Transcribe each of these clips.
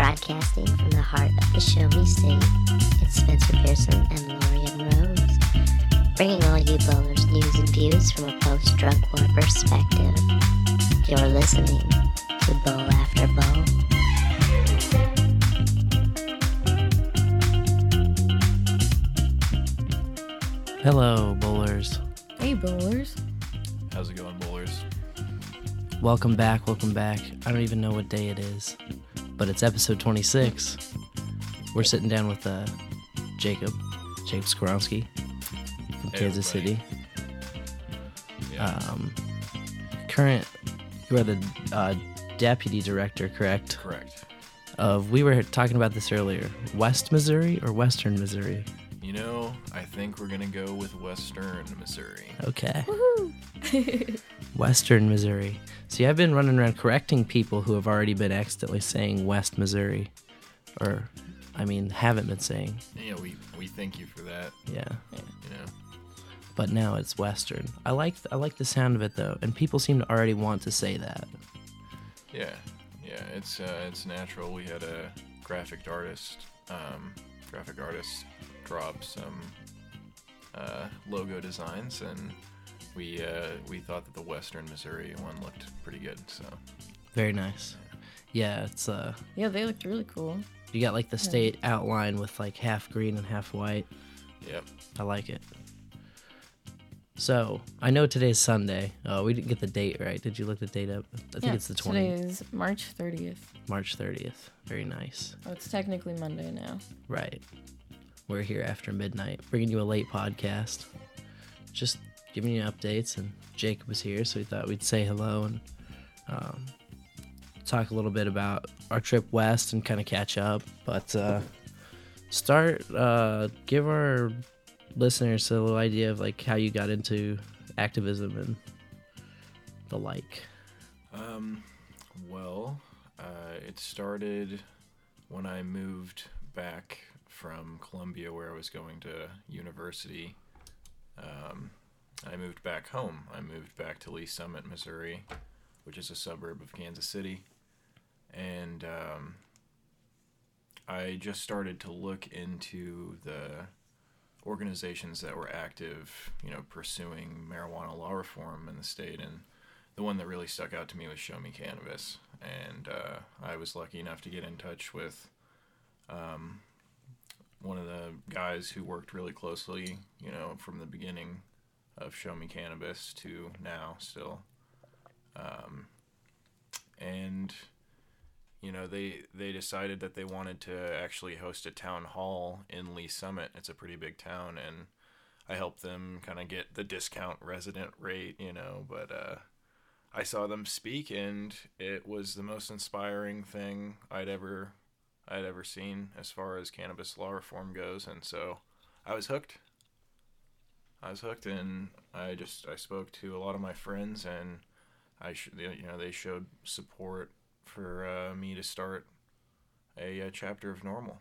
Broadcasting from the heart of the Show Me State, it's Spencer Pearson and Lorian Rose, bringing all you bowlers news and views from a post-drug war perspective. You're listening to Bowl After Bowl. Hello, bowlers. Hey, bowlers. How's it going, bowlers? Welcome back. Welcome back. I don't even know what day it is, but it's episode 26. We're sitting down with uh, Jacob, Jacob Skowronski from Hey, Kansas. City. Yeah, Um, current, you are the uh, deputy director, correct? correct. Of we were talking about this earlier. West Missouri or Western Missouri? You know, I think we're gonna go with Western Missouri. Okay. Woohoo! Western Missouri. See, I've been running around correcting people who have already been accidentally saying West Missouri, or, I mean, haven't been saying. Yeah, we we thank you for that. Yeah, You know, but now it's Western. I like I like the sound of it though, and people seem to already want to say that. yeah, yeah. It's uh, it's natural. We had a graphic artist, um, graphic artist, drop some uh, logo designs, and we uh, we thought that the Western Missouri one looked pretty good. So Very nice. Yeah, it's uh, yeah, they looked really cool. you got like the state outline with like half green and half white. yep. I like it. So I know today's Sunday. Oh, we didn't get the date right. Did you look the date up? I think yeah, it's the 20th. Today 20th, is March 30th. March 30th. Very nice. Oh, it's technically Monday now. Right. We're here after midnight, bringing you a late podcast. Just giving you updates, and Jacob was here, so we thought we'd say hello and um, talk a little bit about our trip west and kind of catch up. But uh, start, uh, give our listeners a little idea of like how you got into activism and the like. Um, well, uh, it started when I moved back from Columbia, where I was going to university. Um, I moved back home. I moved back to Lee Summit, Missouri, which is a suburb of Kansas City. And um, I just started to look into the organizations that were active, you know, pursuing marijuana law reform in the state. And the one that really stuck out to me was Show Me Cannabis, and uh, I was lucky enough to get in touch with um, one of the guys who worked really closely, you know, from the beginning of Show Me Cannabis to now still, um, and you know they they decided that they wanted to actually host a town hall in Lee Summit. It's a pretty big town, and I helped them kind of get the discount resident rate, you know, but uh, I saw them speak, and it was the most inspiring thing I'd ever I'd ever seen as far as cannabis law reform goes, and so I was hooked. I was hooked, and I just I spoke to a lot of my friends, and I sh- they- you know they showed support for uh, me to start a, uh chapter of NORML.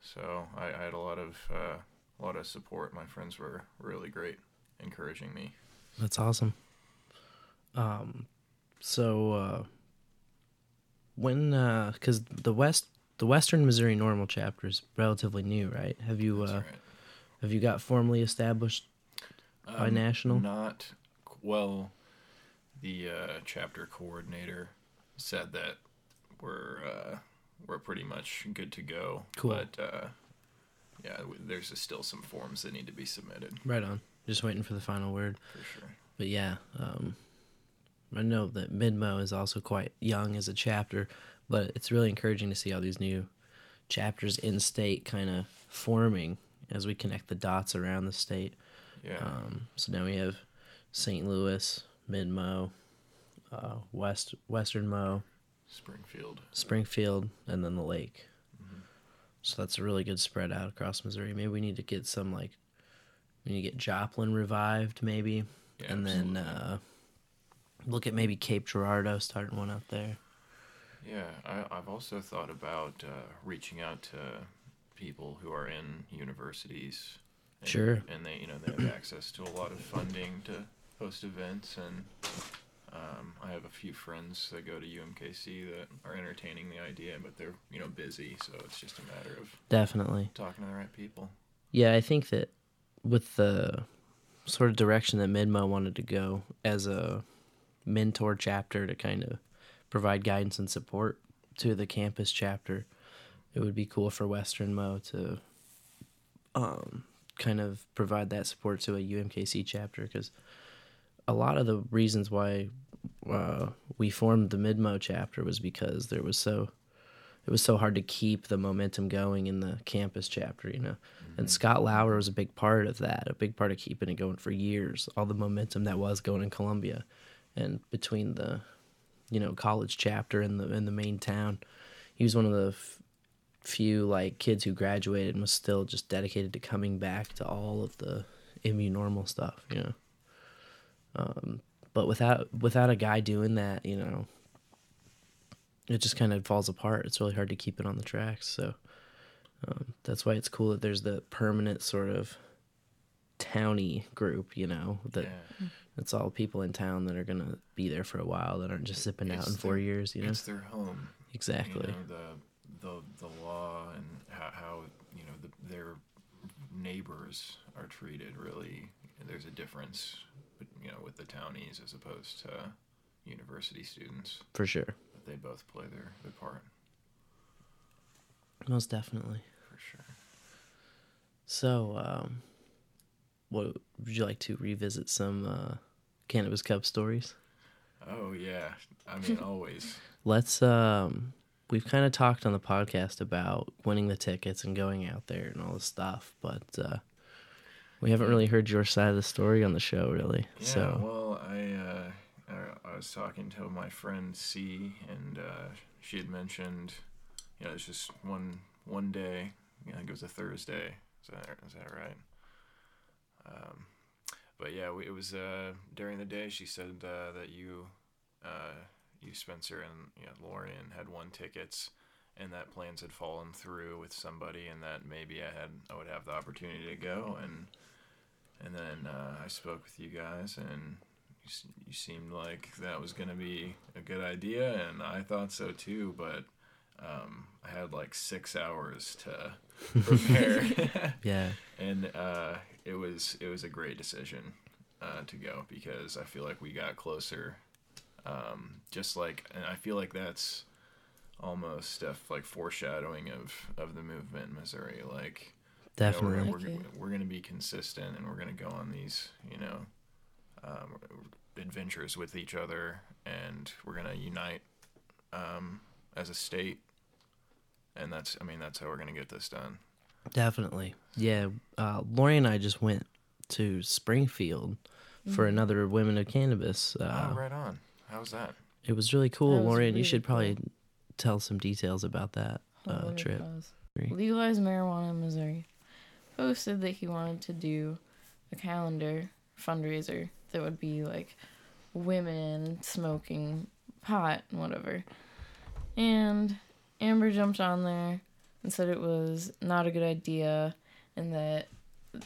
So I, I had a lot of uh, a lot of support. My friends were really great, encouraging me. That's awesome. Um, so uh, when because the west the Western Missouri NORML chapter is relatively new, right? Have you uh, right. have you got formally established by Um, national? Not well. The uh, chapter coordinator said that we're uh, we're pretty much good to go. Cool. But uh, yeah, there's still some forms that need to be submitted Right on. Just waiting for the final word. for sure. But yeah, um, I know that Midmo is also quite young as a chapter, but it's really encouraging to see all these new chapters in state kind of forming as we connect the dots around the state. Yeah. Um, so now we have St. Louis, Midmo, uh, West Western Mo, Springfield. Springfield, and then the lake. Mm-hmm. So that's a really good spread out across Missouri. Maybe we need to get some like we need to get Joplin revived, maybe, Yeah, and then uh, look at maybe Cape Girardeau starting one out there. Yeah, I, I've also thought about uh, reaching out to people who are in universities. And, Sure. And they, you know, they have access to a lot of funding to host events, and Um, I have a few friends that go to UMKC that are entertaining the idea, but they're you know busy, so it's just a matter of Definitely. talking to the right people. Yeah, I think that with the sort of direction that Midmo wanted to go as a mentor chapter to kind of provide guidance and support to the campus chapter, it would be cool for Western Mo to um, kind of provide that support to a UMKC chapter because a lot of the reasons why uh, we formed the Midmo chapter was because there was so it was so hard to keep the momentum going in the campus chapter, you know. And Scott Lauer was a big part of that, a big part of keeping it going for years. All the momentum that was going in Columbia, and between the, you know, college chapter in the and the main town, he was one of the f- few like kids who graduated and was still just dedicated to coming back to all of the MU NORML stuff, you know. Um, but without without a guy doing that, you know, it just kind of falls apart. It's really hard to keep it on the tracks. So um, that's why it's cool that there's the permanent sort of towny group, you know, that yeah, it's all people in town that are gonna be there for a while that aren't just zipping out It's in four years, you know. it's their home. Exactly. You know, the the the law and how, how you know the, their neighbors are treated. Really, there's a difference, but you know, with the townies as opposed to university students. For sure. But they both play their their part Most definitely. for sure. So, um, what would you like to revisit some uh, cannabis cup stories? Oh yeah, I mean always. Let's um we've kind of talked on the podcast about winning the tickets and going out there and all this stuff, but uh we haven't really heard your side of the story on the show really. Yeah, so, well, I, uh, I I was talking to my friend C, and uh, she had mentioned, you know, it's just one one day. You know, I think it was a Thursday. Is that is that right? But yeah, we, it was uh, during the day. She said uh, that you, uh, you Spencer and you know, Lorian had won tickets, and that plans had fallen through with somebody, and that maybe I had I would have the opportunity to go and. And then uh, I spoke with you guys, and you, you seemed like that was going to be a good idea, and I thought so too. But um, I had like six hours to prepare, yeah. and uh, it was it was a great decision uh, to go because I feel like we got closer. Um, just like, and I feel like that's almost stuff like foreshadowing of of the movement in Missouri, like you know, Definitely. we're, we're, we're going to be consistent and we're going to go on these, you know, um, adventures with each other and we're going to unite um, as a state. And that's, I mean, that's how we're going to get this done. Definitely. Yeah. Uh, Lori and I just went to Springfield for another Women of Cannabis. Uh, oh, right on. How was that? It was really cool. That was Lorian, you really should probably cool. tell some details about that Hold uh, on, trip. pause. Agree. Legalize marijuana in Missouri. Posted that he wanted to do a calendar fundraiser that would be like women smoking pot and whatever. And Amber jumped on there and said it was not a good idea and that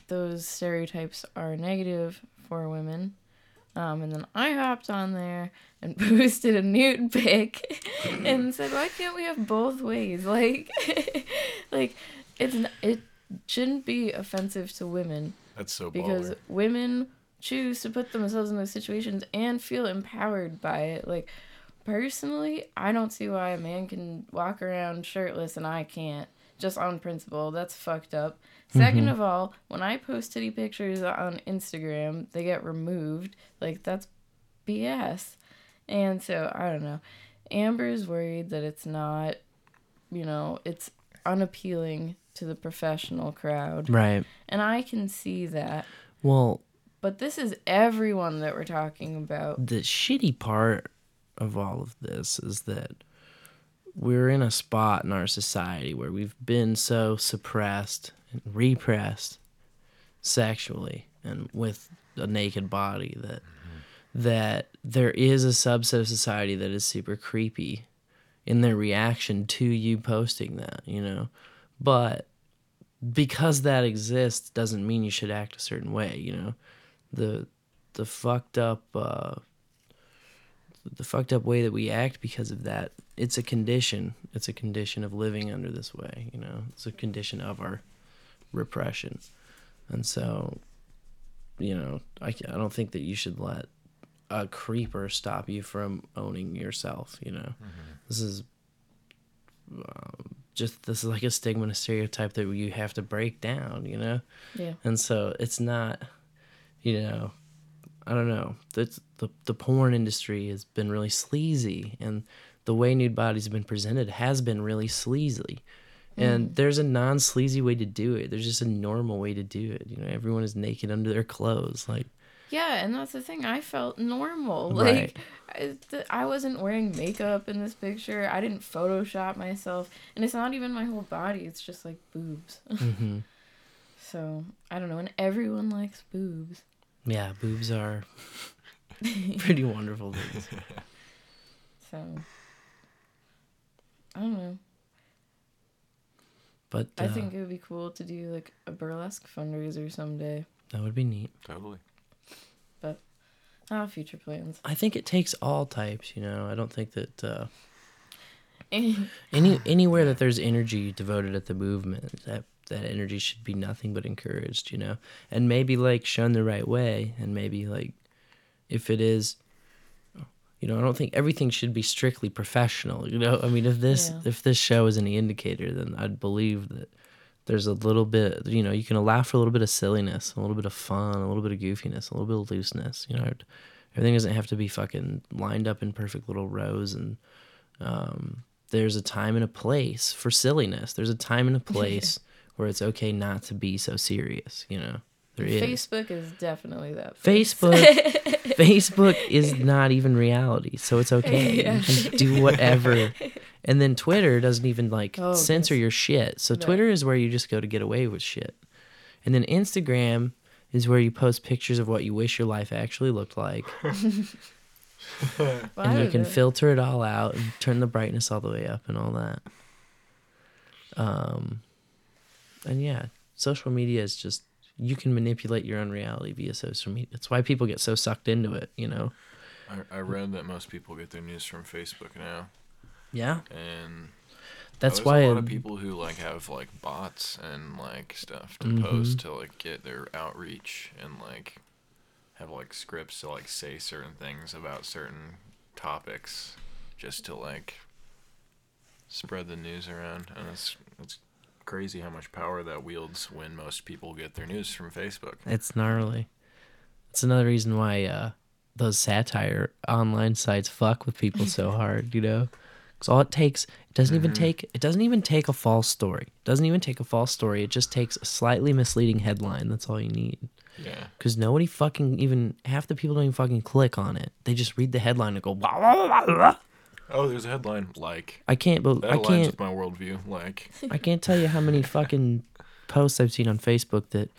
those stereotypes are negative for women. Um, and then I hopped on there and posted a nude pic and said, "Why can't we have both ways? Like, like it's n- it shouldn't be offensive to women That's so because baller. women choose to put themselves in those situations and feel empowered by it. Like, personally, I don't see why a man can walk around shirtless and I can't just on principle. That's fucked up. Mm-hmm. 2nd of all, when I post titty pictures on Instagram, they get removed. Like, that's BS. And so, I don't know. Amber's worried that it's not, you know, it's unappealing to the professional crowd. Right. And I can see that. Well, But this is everyone that we're talking about. the shitty part of all of this is that we're in a spot in our society where we've been so suppressed and repressed sexually and with a naked body that that there is a subset of society that is super creepy in their reaction to you posting that, you know. But because that exists doesn't mean you should act a certain way, you know. The the fucked up uh the fucked up way that we act because of that. It's a condition. It's a condition of living under this way. You know, it's a condition of our repression, and so, you know, I I don't think that you should let a creeper stop you from owning yourself. You know, this is um, just this is like a stigma and a stereotype that you have to break down. You know. Yeah. And so it's not, you know, I don't know. That's the the porn industry has been really sleazy, and the way nude bodies have been presented has been really sleazy. And there's a non sleazy way to do it. There's just a normal way to do it. You know, everyone is naked under their clothes. Like, Yeah, and that's the thing. I felt normal. Right. Like I, th- I wasn't wearing makeup in this picture. I didn't Photoshop myself, and it's not even my whole body. It's just like boobs. hmm so I don't know. And everyone likes boobs. Yeah, boobs are pretty wonderful things. So I don't know. But uh, I think it would be cool to do like a burlesque fundraiser someday. that would be neat. Totally. But, I have future plans. I think it takes all types. You know, I don't think that. Uh, any anywhere that there's energy devoted at the movement that that energy should be nothing but encouraged you know and maybe like shown the right way and maybe like if it is you know i don't think everything should be strictly professional you know i mean if this Yeah. if this show is any indicator then i'd believe that there's a little bit you know you can allow for a little bit of silliness a little bit of fun a little bit of goofiness a little bit of looseness you know everything doesn't have to be fucking lined up in perfect little rows and um, there's a time and a place for silliness. There's a time and a place where it's okay not to be so serious. You know, there. Facebook is definitely that. place. Facebook, Facebook is not even reality, so it's okay. Yeah. You can do whatever. And then Twitter doesn't even like Oh, censor your shit. So Right. Twitter is where you just go to get away with shit. And then Instagram is where you post pictures of what you wish your life actually looked like. And you can it? filter it all out and turn the brightness all the way up and all that. Um, and yeah, social media is just you can manipulate your own reality via social media. That's why people get so sucked into it. You know. I, I read that most people get their news from Facebook now, Yeah, and that's there's why. a lot of people who like have like bots and like stuff to Mhm. post to like get their outreach and like have like scripts to like say certain things about certain topics just to like spread the news around and it's it's crazy how much power that wields when most people get their news from Facebook. It's gnarly. It's another reason why uh, those satire online sites fuck with people so hard, you know? Because all it takes, it doesn't even Mhm. take, it doesn't even take a false story. It doesn't even take a false story. It just takes a slightly misleading headline. That's all you need. Yeah. Because nobody fucking even, half the people don't even fucking click on it. They just read the headline and go, blah, blah, blah, blah. Oh, there's a headline like I can't, but that I aligns can't, with my worldview. Like I can't tell you how many fucking posts I've seen on Facebook that,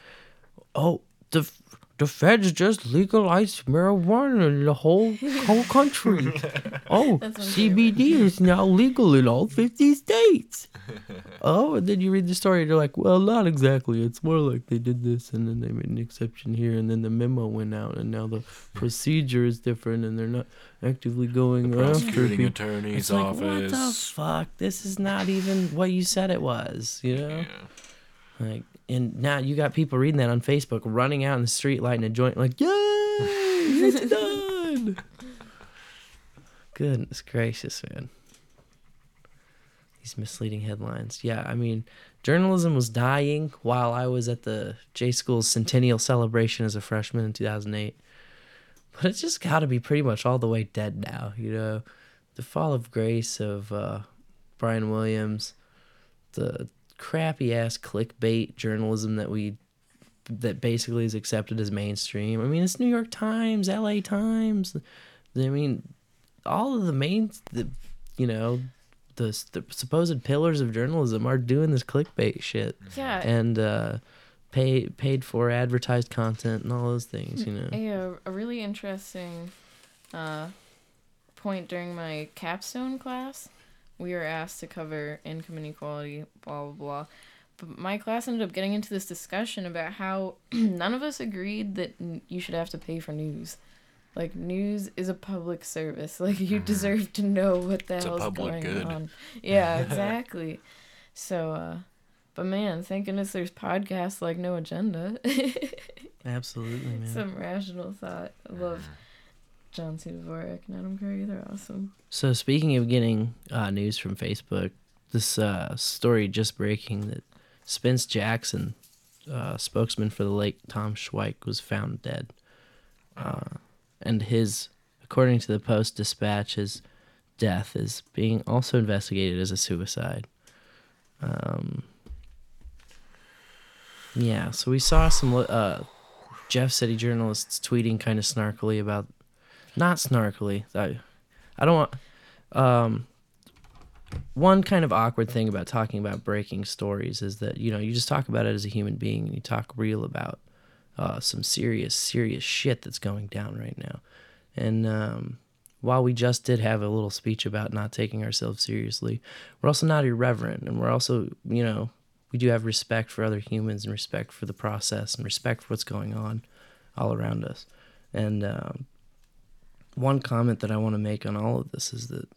oh, the the feds just legalized marijuana in the whole whole country. Oh, CBD is now legal in all fifty states. Oh, and then you read the story, and you're like, well, not exactly. It's more like they did this, and then they made an exception here, and then the memo went out, and now the procedure is different, and they're not actively going the after prosecuting people. attorney's It's like, what the fuck? This is not even what you said it was, you know? Yeah. Like, and now you got people reading that on Facebook, running out in the street, lighting a joint, like, yay, it's done. Goodness gracious, man. These misleading headlines. Yeah, I mean, journalism was dying while I was at the J School's centennial celebration as a freshman in 2008. But it's just got to be pretty much all the way dead now, you know? The fall of grace of uh, Brian Williams, the crappy ass clickbait journalism that we that basically is accepted as mainstream. I mean, it's New York Times, L.A. Times. I mean, all of the main, the you know, the, the supposed pillars of journalism are doing this clickbait shit Yeah. and uh, pay paid for advertised content and all those things. You know. A, uh, a really interesting uh, point during my capstone class, we were asked to cover income inequality, blah, blah, blah. But my class ended up getting into this discussion about how none of us agreed that n- you should have to pay for news. Like news is a public service. Like you deserve to know what the Mm-hmm. It's hell's going good. on. Yeah, exactly. so, uh, but man, thank goodness there's podcasts like No Agenda. Absolutely, man. Some rational thought. I love John C. Dvorak and Adam Curry. They're awesome. So speaking of getting uh, news from Facebook, this uh, story just breaking that Spence Jackson, uh, spokesman for the late Tom Schweich, was found dead, uh, and his, according to the Post Dispatch, his death is being also investigated as a suicide. Um, yeah, so we saw some uh, Jeff City journalists tweeting kind of snarkily about, not snarkily. I, I don't want. Um, one kind of awkward thing about talking about breaking stories is that you know you just talk about it as a human being and you talk real about uh, some serious, serious shit that's going down right now. And um, while we just did have a little speech about not taking ourselves seriously, we're also not irreverent, and we're also you know we do have respect for other humans and respect for the process and respect for what's going on all around us. And um, one comment that I want to make on all of this is that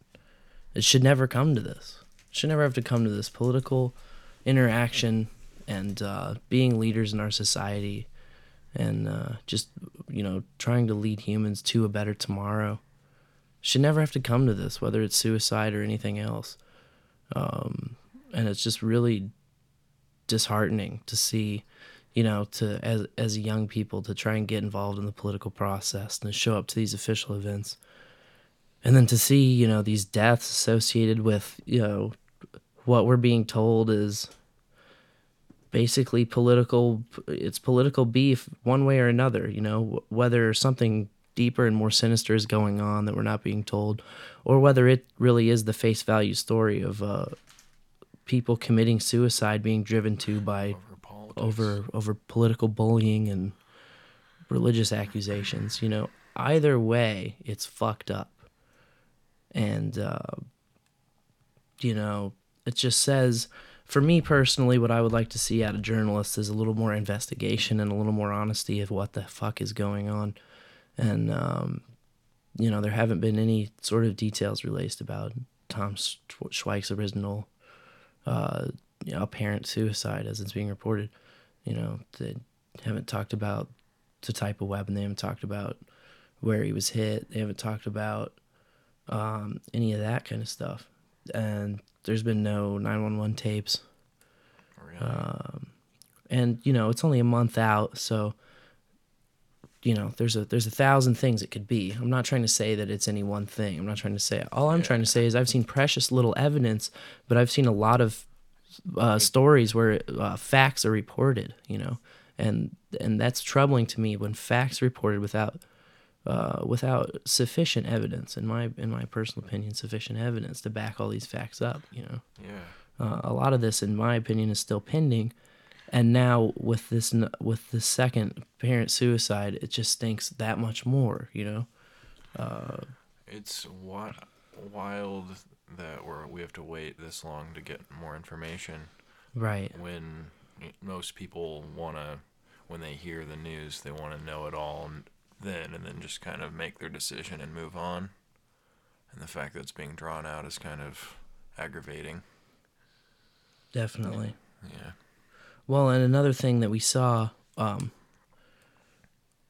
it should never come to this. It should never have to come to this political interaction and uh, being leaders in our society and uh, just, you know, trying to lead humans to a better tomorrow. Should never have to come to this, whether it's suicide or anything else. Um, and it's just really disheartening to see you know, to as as young people to try and get involved in the political process and to show up to these official events, and then to see you know these deaths associated with you know what we're being told is basically political. It's political beef one way or another. You know, whether something deeper and more sinister is going on that we're not being told, or whether it really is the face value story of uh, people committing suicide being driven to by Over over political bullying and religious accusations. You know, either way, it's fucked up, and uh, you know, it just says. For me personally, what I would like to see out of journalists is a little more investigation and a little more honesty of what the fuck is going on, and um, you know, there haven't been any sort of details released about Tom Sch- Schweich's original uh, you know, apparent suicide as it's being reported. You know, they haven't talked about the type of weapon. They haven't talked about where he was hit. They haven't talked about um, any of that kind of stuff. And there's been no 911 tapes. Really? Um, and you know, it's only a month out, so you know, there's a there's a thousand things it could be. I'm not trying to say that it's any one thing. I'm not trying to say. All I'm trying to say is I've seen precious little evidence, but I've seen a lot of uh, stories where uh, facts are reported. You know, and and that's troubling to me when facts reported without uh, without sufficient evidence. In my in my personal opinion, sufficient evidence to back all these facts up. You know. yeah. Uh, a lot of this, in my opinion, is still pending. And now with this with the second parent suicide, it just stinks that much more. You know. Uh, It's wi- wild that we're, we have to wait this long to get more information right. when most people want to, when they hear the news, they want to know it all and then and then just kind of make their decision and move on. And the fact that it's being drawn out is kind of aggravating. Definitely. Yeah. Well, and another thing that we saw um,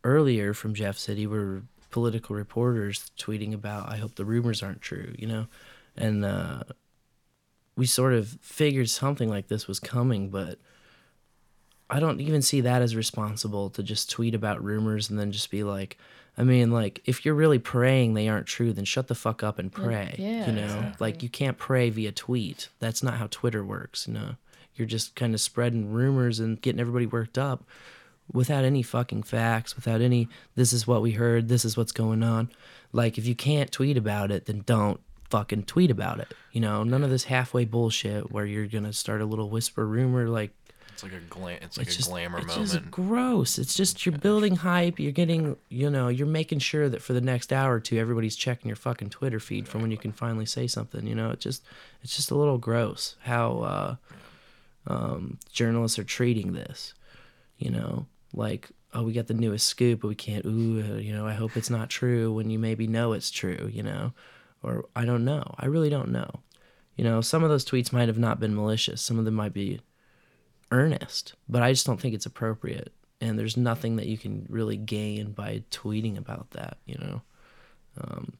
earlier from Jeff City were political reporters tweeting about, "I hope the rumors aren't true," you know, and uh, we sort of figured something like this was coming, but I don't even see that as responsible to just tweet about rumors and then just be like, I mean, like if you're really praying they aren't true, then shut the fuck up and pray. yeah, you know, exactly. like you can't pray via tweet. That's not how Twitter works. You know, you're just kind of spreading rumors and getting everybody worked up without any fucking facts, without any. This is what we heard. This is what's going on. Like if you can't tweet about it, then don't fucking tweet about it. You know, none of this halfway bullshit where you're gonna start a little whisper rumor like It's like a glam. It's like it's a just glamour it's moment. just gross. It's just you're building hype. You're getting, you know, you're making sure that for the next hour or two, everybody's checking your fucking Twitter feed for when you can finally say something. You know, it just it's just a little gross how uh, um, journalists are treating this. You know, like oh, we got the newest scoop, but we can't. Ooh, uh, you know, I hope it's not true when you maybe know it's true. You know, or I don't know. I really don't know. You know, some of those tweets might have not been malicious. Some of them might be earnest, but I just don't think it's appropriate. And there's nothing that you can really gain by tweeting about that. You know. Um,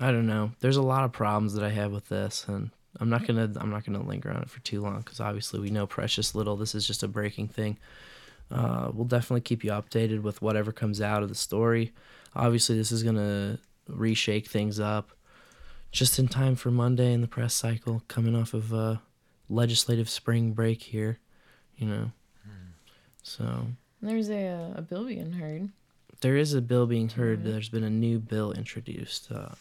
I don't know. There's a lot of problems that I have with this, and I'm not gonna I'm not gonna linger on it for too long because obviously we know precious little. This is just a breaking thing. Uh, we'll definitely keep you updated with whatever comes out of the story. Obviously, this is gonna reshake things up just in time for Monday in the press cycle, coming off of uh, legislative spring break here. You know, so There's a a bill being heard. there is a bill being heard. Mhm. There's been a new bill introduced. Uh,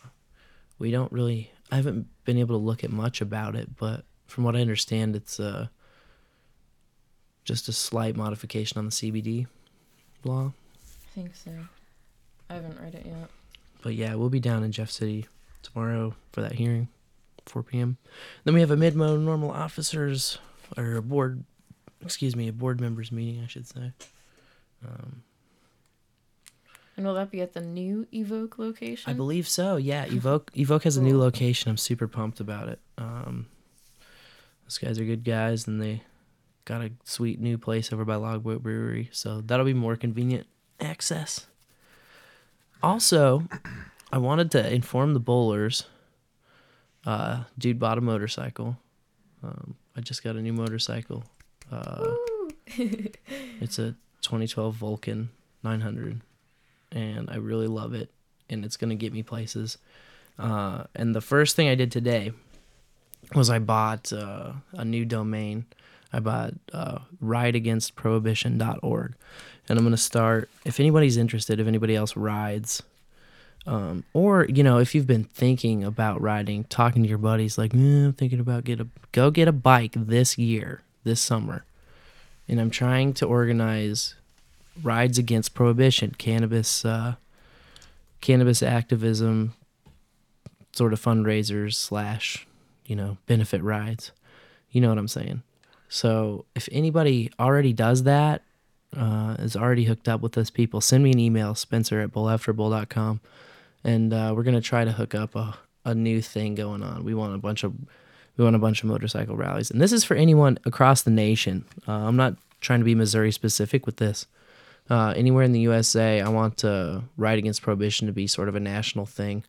we don't really. I haven't been able to look at much about it, but from what I understand, it's uh, just a slight modification on the CBD law. I think so. I haven't read it yet. But yeah, we'll be down in Jeff City tomorrow for that hearing, 4 p.m. Then we have a mid-mo NORML officers or a board, excuse me, a board members meeting, I should say. Um, And will that be at the new Evoke location? I believe so. Yeah, Evoke Evoke has a new location. I'm super pumped about it. Um, those guys are good guys, and they got a sweet new place over by Logboat Brewery, so that'll be more convenient access. Also, I wanted to inform the bowlers. Uh, dude bought a motorcycle. Um, I just got a new motorcycle. Uh, it's a 2012 Vulcan 900, and I really love it, and it's gonna get me places. Uh, and the first thing I did today was I bought uh, a new domain. I bought uh, rideagainstprohibition.org, and I'm gonna start. If anybody's interested, if anybody else rides, um, or you know, if you've been thinking about riding, talking to your buddies, like, "Eh, I'm thinking about get a go get a bike this year, this summer, and I'm trying to organize rides against prohibition, cannabis, uh, cannabis activism, sort of fundraisers slash, you know, benefit rides. You know what I'm saying? So if anybody already does that, uh, is already hooked up with those people, send me an email, Spencer at bowlafterbowl.com, and uh, we're gonna try to hook up a, a new thing going on. We want a bunch of we want a bunch of motorcycle rallies, and this is for anyone across the nation. Uh, I'm not trying to be Missouri specific with this. Uh, anywhere in the USA, I want uh, Ride Against Prohibition to be sort of a national thing.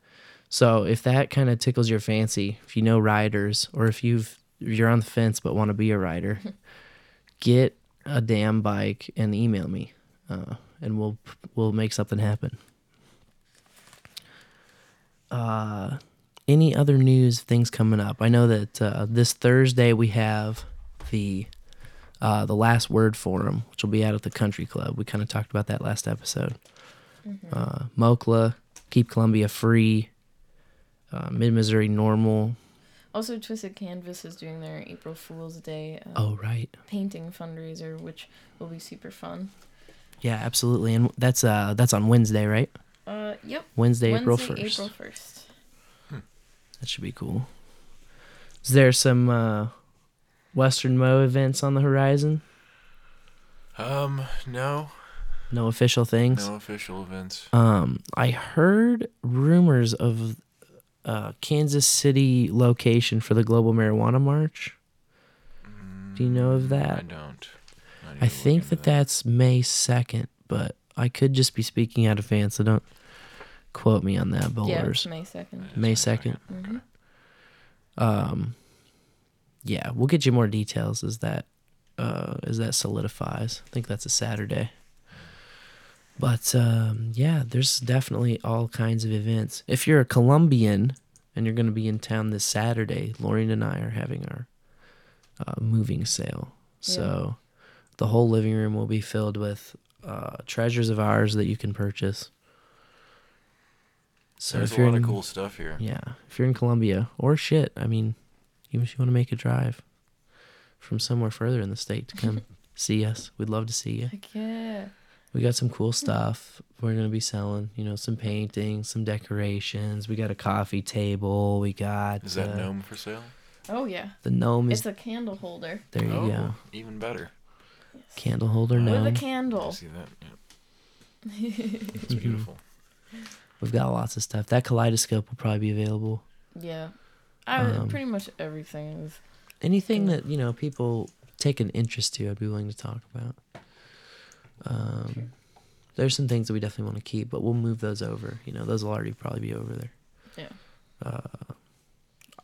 So if that kind of tickles your fancy, if you know riders, or if you've if you're on the fence but want to be a rider, get a damn bike and email me, uh, and we'll we'll make something happen. Uh, any other news things coming up? I know that uh, this Thursday we have the uh, the last word forum, which will be out at the country club. We kind of talked about that last episode. Uh, Mokla, keep Columbia free. Uh, Mid Missouri NORML. Also, Twisted Canvas is doing their April Fool's Day uh, Oh right, painting fundraiser, which will be super fun. yeah, absolutely, and that's uh that's on Wednesday, right? Uh, yep. Wednesday, April first. April first. That should be cool. Is there some uh, Western Mo events on the horizon? Um, no, No official things. no official events. Um, I heard rumors of uh, Kansas City location for the Global Marijuana March. Do you know of that? I don't. I, I think into that that's May second, but I could just be speaking out of fan, so don't quote me on that, Yeah, bowlers. it's May second. May second. Mm-hmm. Um, yeah, we'll get you more details as that uh, as that solidifies. I think that's a Saturday. But um, yeah, there's definitely all kinds of events. If you're a Columbian and you're going to be in town this Saturday, Lauren and I are having our uh, moving sale. So the whole living room will be filled with uh, treasures of ours that you can purchase. So There's if a you're lot in, of cool stuff here. yeah, if you're in Columbia or shit, I mean, even if you want to make a drive from somewhere further in the state to come see us, we'd love to see you. Heck yeah. We got some cool stuff we're gonna be selling. You know, some paintings, some decorations. We got a coffee table. We got Is that uh, gnome for sale? Oh yeah. the gnome is It's a candle holder. there. You oh, go. even better. Candle holder, no. With a candle. See that? Yeah. It's beautiful. We've got lots of stuff. That kaleidoscope will probably be available. Yeah. I Um, pretty much everything is Anything Cool. that you know people take an interest to, I'd be willing to talk about. Um, there's some things that we definitely want to keep, but we'll move those over. You know, those will already probably be over there. Yeah. Uh,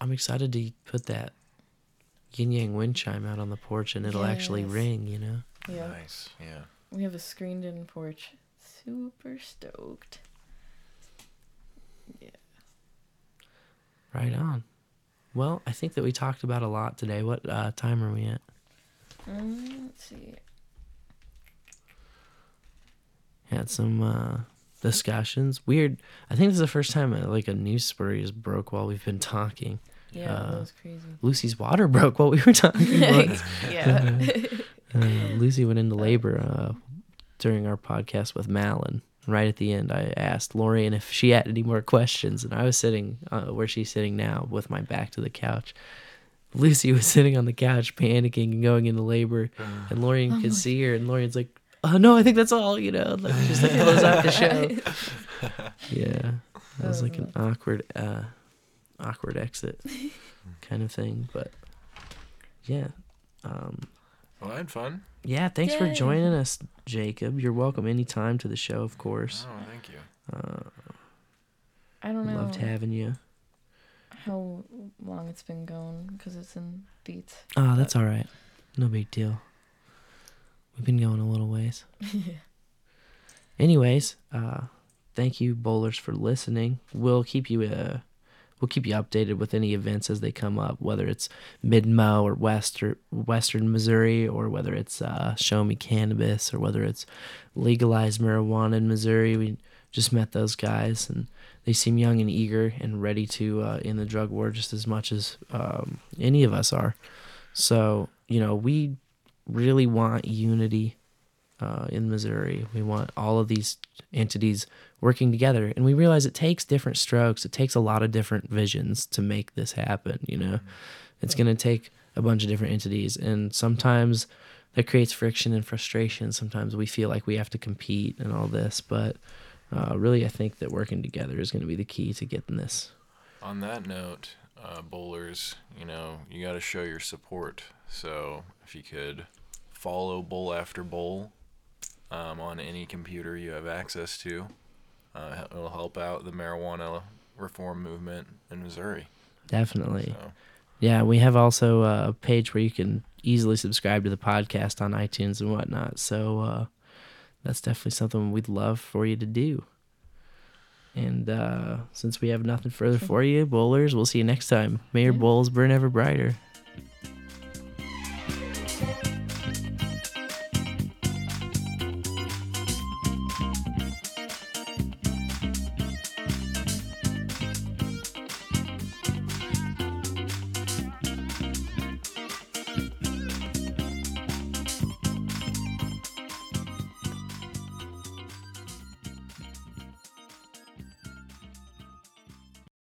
I'm excited to put that yin yang wind chime out on the porch, and it'll actually ring. You know. yeah. Nice. Yeah. We have a screened in porch. Super stoked. Yeah. Right on. Well, I think that we talked about a lot today. What uh, time are we at? Um, let's see. Had some uh, discussions. Weird. I think this is the first time uh, like a news story has broke while we've been talking. Yeah, Uh, that was crazy. Lucy's water broke while we were talking. yeah. uh, Lucy went into labor uh, during our podcast with Malin. Right at the end, I asked Lorian if she had any more questions, and I was sitting uh, where she's sitting now with my back to the couch. Lucy was sitting on the couch, panicking and going into labor, and Lorian Oh could my- see her, and Lorian's like, "Oh no, I think that's all," you know, like just like close out the show. Yeah, that was like an awkward, uh, awkward exit kind of thing, but yeah. Um, Well, I had fun. yeah, thanks for Yay. joining us, Jacob. You're welcome anytime to the show, of course. Oh, thank you. Uh, I don't know loved having you. how long it's been going because it's in beats. Oh, that's all right. No big deal. We've been going a little ways. Anyways, uh, thank you, bowlers, for listening. We'll keep you uh, we'll keep you updated with any events as they come up, whether it's Mid Mo or Western Western Missouri, or whether it's uh, Show Me Cannabis, or whether it's legalized marijuana in Missouri. We just met those guys, and they seem young and eager and ready to uh, in the drug war just as much as um, any of us are. So you know, we really want unity uh, in Missouri. We want all of these entities working together, and we realize it takes different strokes. It takes a lot of different visions to make this happen. You know, it's going to take a bunch of different entities, and sometimes that creates friction and frustration. Sometimes we feel like we have to compete and all this, but uh, really, I think that working together is going to be the key to getting this. On that note, uh, bowlers, you know, you got to show your support. So if you could follow Bowl After Bowl um, on any computer you have access to, uh, it'll help out the marijuana reform movement in Missouri. Definitely. So, Yeah, we have also a page where you can easily subscribe to the podcast on iTunes and whatnot. So uh, that's definitely something we'd love for you to do. And uh, since we have nothing further for you, bowlers, we'll see you next time. May your Yeah. bowls burn ever brighter.